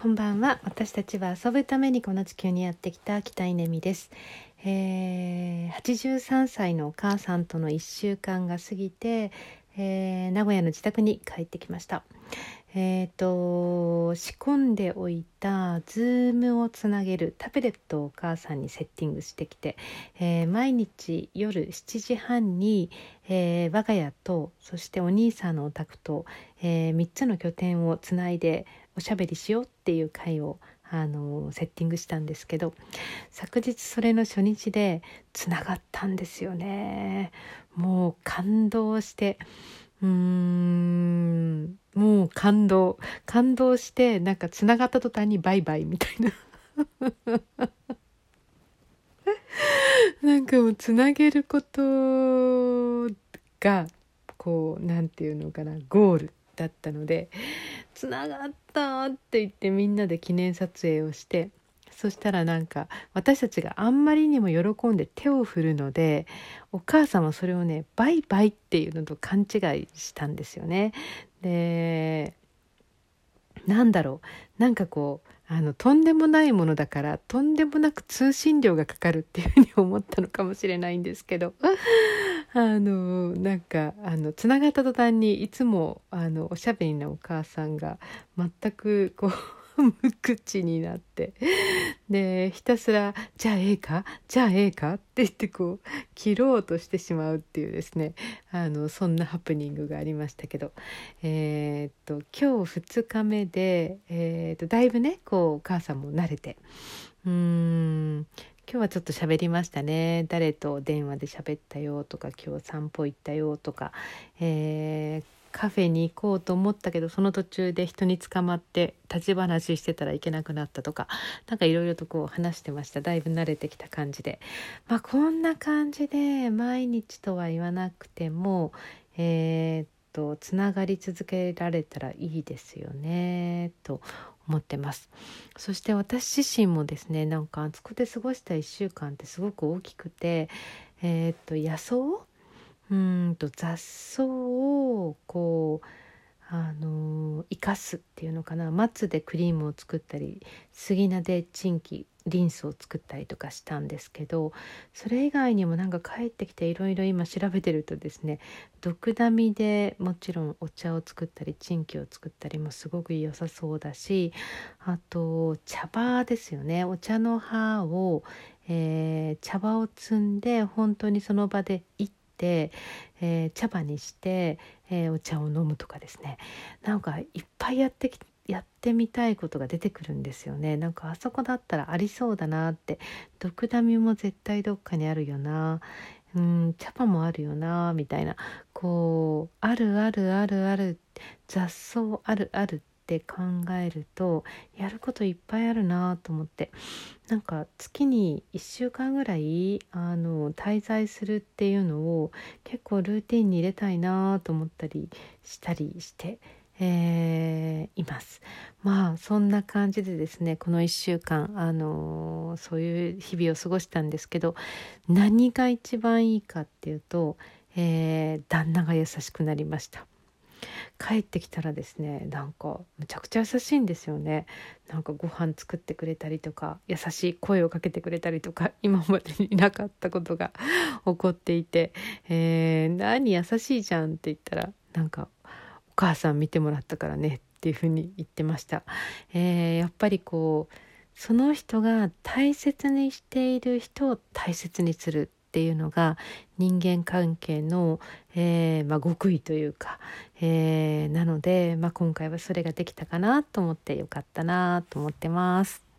こんばんは。私たちは遊ぶためにこの地球にやってきた北稲美です、えー、83歳のお母さんとの1週間が過ぎて、えー、名古屋の自宅に帰ってきました。えっ、ー、と仕込んでおいたズームをつなげるタブレットをお母さんにセッティングしてきて、えー、毎日夜7時半に、えー、我が家とそしてお兄さんのお宅と、え3つの拠点をつないでおしゃべりしようっていう会をあのセッティングしたんですけど昨日それの初日でつながったんですよね。もう感動してうーんもう感動感動してなんかつながった途端にバイバイみたいな。なんかもうつなげることがこう何て言うのかなゴール。だったので「つながった!」って言ってみんなで記念撮影をしてそしたらなんか私たちがあんまりにも喜んで手を振るのでお母さんはそれをねバイバイっていうのと勘違いしたんですよね。でなんだろうなんかこうあのとんでもないものだからとんでもなく通信料がかかるっていうふうに思ったのかもしれないんですけどあのなんかあのつながった途端にいつもあのおしゃべりなお母さんが全くこう 無口になってでひたすら「じゃあええか？じゃあええか」って言ってこう切ろうとしてしまうっていうですねあのそんなハプニングがありましたけど。えー、っと今日2日目で、えー、っとだいぶねこうお母さんも慣れて。うーん。今日はちょっと喋りましたね。誰と電話で喋ったよとか今日散歩行ったよとか、えーカフェに行こうと思ったけどその途中で人に捕まって立ち話してたらいけなくなったとか何かいろいろとこう話してました。だいぶ慣れてきた感じで。まあこんな感じで毎日とは言わなくてもえー、っとつながり続けられたらいいですよねと思ってます。そして私自身もですねなんかあそこで過ごした1週間ってすごく大きくてえー、っと野草？うんと雑草をこうあの生かすっていうのかな。松でクリームを作ったり杉菜でチンキリンスを作ったりとかしたんですけどそれ以外にもなんか帰ってきていろいろ今調べてるとですね毒ダミでもちろんお茶を作ったりチンキを作ったりもすごく良さそうだしあと茶葉ですよね。お茶の葉を、えー、茶葉を摘んで本当にその場で行って、えー、茶葉にして、えー、お茶を飲むとかですね。なんかいっぱいやってきやってみたいことが出てくるんですよね。なんかあそこだったらありそうだなって。毒ダミも絶対どっかにあるよな。うん茶葉もあるよな。みたいな。こうあるあるあるある雑草あるあるって考えるとやることいっぱいあるなと思ってなんか月に1週間ぐらいあの滞在するっていうのを結構ルーティンに入れたいなと思ったりしたりして。えー、いますまあそんな感じでですねこの1週間、あの、そういう日々を過ごしたんですけど何が一番いいかっていうと、えー、旦那が優しくなりました。帰ってきたらですねなんかむちゃくちゃ優しいんですよねなんかご飯作ってくれたりとか優しい声をかけてくれたりとか今までになかったことが 起こっていて「えー、何優しいじゃん」って言ったらなんか「お母さん見てもらったからね」っていうふうに言ってました。えー、やっぱりこうその人が大切にしている人を大切にするっていうのが人間関係の、えー、まあ、極意というか、えー、なので、まあ、今回はそれができたかなと思ってよかったなと思ってます。